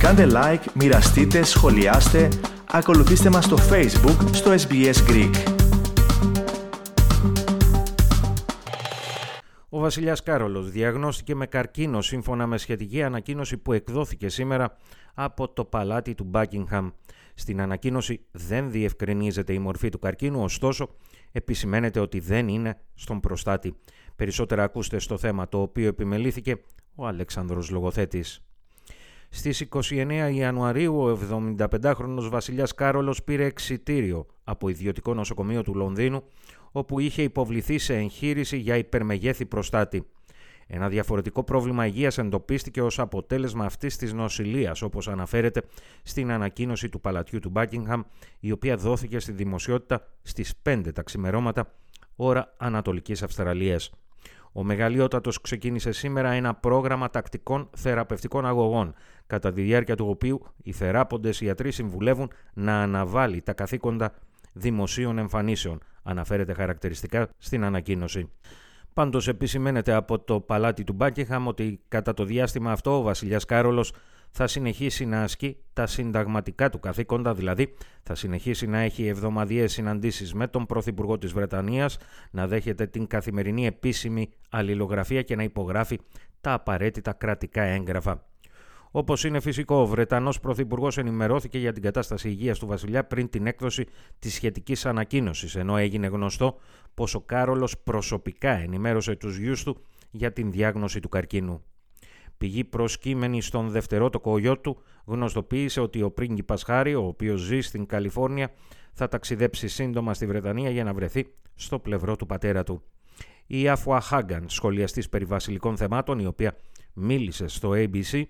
Κάντε like, μοιραστείτε, σχολιάστε, ακολουθήστε μας στο Facebook, στο SBS Greek. Ο βασιλιάς Κάρολος διαγνώστηκε με καρκίνο σύμφωνα με σχετική ανακοίνωση που εκδόθηκε σήμερα από το παλάτι του Buckingham. Στην ανακοίνωση δεν διευκρινίζεται η μορφή του καρκίνου, ωστόσο επισημαίνεται ότι δεν είναι στον προστάτη. Περισσότερα ακούστε στο θέμα το οποίο επιμελήθηκε ο Αλέξανδρος Λογοθέτης. Στις 29 Ιανουαρίου ο 75χρονος βασιλιάς Κάρολος πήρε εξιτήριο από ιδιωτικό νοσοκομείο του Λονδίνου όπου είχε υποβληθεί σε εγχείρηση για υπερμεγέθη προστάτη. Ένα διαφορετικό πρόβλημα υγείας εντοπίστηκε ως αποτέλεσμα αυτής της νοσηλείας, όπως αναφέρεται στην ανακοίνωση του παλατιού του Μπάκιγχαμ, η οποία δόθηκε στη δημοσιότητα στις 5 τα ξημερώματα, ώρα Ανατολικής Αυστραλίας. Ο Μεγαλειότατος ξεκίνησε σήμερα ένα πρόγραμμα τακτικών θεραπευτικών αγωγών, κατά τη διάρκεια του οποίου οι θεράποντες ιατροί συμβουλεύουν να αναβάλει τα καθήκοντα δημοσίων εμφανίσεων, αναφέρεται χαρακτηριστικά στην ανακοίνωση. Πάντως επισημαίνεται από το παλάτι του Μπάκεχαμ ότι κατά το διάστημα αυτό ο βασιλιάς Κάρολος θα συνεχίσει να ασκεί τα συνταγματικά του καθήκοντα, δηλαδή θα συνεχίσει να έχει εβδομαδιαίες συναντήσεις με τον Πρωθυπουργό της Βρετανίας, να δέχεται την καθημερινή επίσημη αλληλογραφία και να υπογράφει τα απαραίτητα κρατικά έγγραφα. Όπως είναι φυσικό, ο Βρετανός Πρωθυπουργός ενημερώθηκε για την κατάσταση υγείας του Βασιλιά πριν την έκδοση της σχετικής ανακοίνωσης, ενώ έγινε γνωστό πως ο Κάρολος προσωπικά ενημέρωσε τους γιους του για την διάγνωση του καρκίνου. Πηγή προσκύμενη στον δευτερότοκο γιο του γνωστοποίησε ότι ο πρίγκιπας Χάρη, ο οποίος ζει στην Καλιφόρνια, θα ταξιδέψει σύντομα στη Βρετανία για να βρεθεί στο πλευρό του πατέρα του. Η Αφουα Χάγκαν, σχολιαστής περιβασιλικών θεμάτων, η οποία μίλησε στο ABC,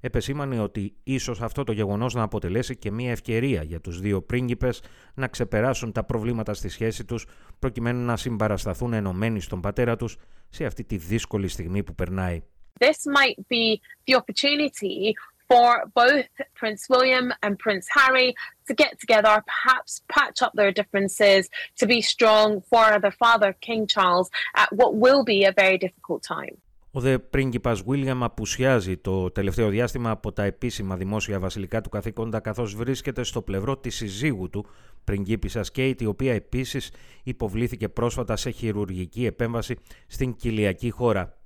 επεσήμανε ότι ίσως αυτό το γεγονός να αποτελέσει και μια ευκαιρία για τους δύο πρίγκιπες να ξεπεράσουν τα προβλήματα στη σχέση τους προκειμένου να συμπαρασταθούν ενωμένοι στον πατέρα τους σε αυτή τη δύσκολη στιγμή που περνάει. This might be the opportunity for both Prince William and Prince Harry to get together, perhaps patch up their differences, to be strong for their father, King Charles, at what will be a very difficult time. Ο δε πρίγκιπας Βίλιαμ απουσιάζει το τελευταίο διάστημα από τα επίσημα δημόσια βασιλικά του καθήκοντα καθώς βρίσκεται στο πλευρό της συζύγου του, πριγκίπισσας Κέιτ, η οποία επίσης υποβλήθηκε πρόσφατα σε χειρουργική επέμβαση στην κοιλιακή χώρα.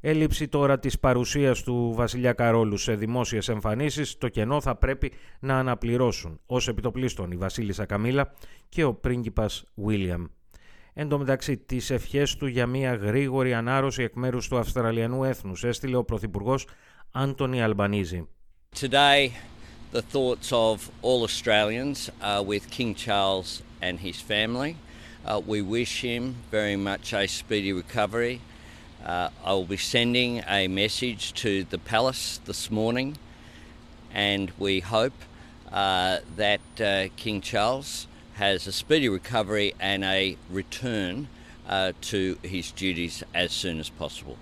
Έλλειψη τώρα της παρουσίας του βασιλιά Καρόλου σε δημόσιες εμφανίσεις, το κενό θα πρέπει να αναπληρώσουν ως επιτοπλίστων η βασίλισσα Καμίλα και ο πρίγκιπας Βίλιαμ. Εν τω μεταξύ, τι ευχέ του για μια γρήγορη ανάρρωση εκ μέρου του Αυστραλιανού έθνου έστειλε ο Πρωθυπουργό Άντωνι Αλμπανίζη. Today, the thoughts of all Australians are with King Charles and his family. Uh, we wish him very much a speedy recovery. Uh, I will be sending a message to the palace this morning, and we hope uh, that uh, King Charles has a speedy recovery and a return uh, to his duties as soon as possible.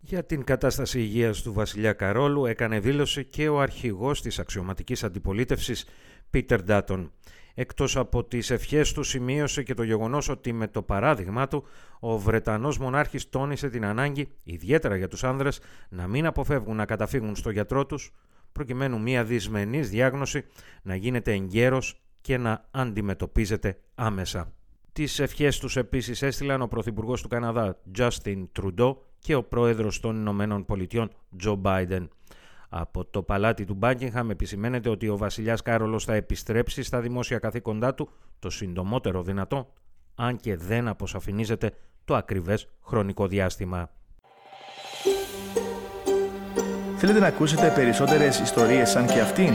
Για την κατάσταση υγείας του βασιλιά Καρόλου έκανε δήλωση και ο αρχηγός της αξιωματικής αντιπολίτευσης Πίτερ Ντάτον. Εκτός από τις ευχές του σημείωσε και το γεγονός ότι με το παράδειγμά του ο Βρετανός μονάρχης τόνισε την ανάγκη, ιδιαίτερα για τους άνδρες, να μην αποφεύγουν να καταφύγουν στο γιατρό τους, προκειμένου μια δυσμενής διάγνωση να γίνεται εγκαίρος και να αντιμετωπίζεται άμεσα. Τις ευχές τους επίσης έστειλαν ο Πρωθυπουργός του Καναδά Justin Trudeau και ο Πρόεδρος των Ηνωμένων Πολιτειών Joe Biden. Από το παλάτι του Μπάκιγχαμ επισημαίνεται ότι ο βασιλιάς Κάρολος θα επιστρέψει στα δημόσια καθήκοντά του το συντομότερο δυνατό, αν και δεν αποσαφηνίζεται το ακριβές χρονικό διάστημα. Θέλετε να ακούσετε περισσότερες ιστορίες σαν και αυτήν;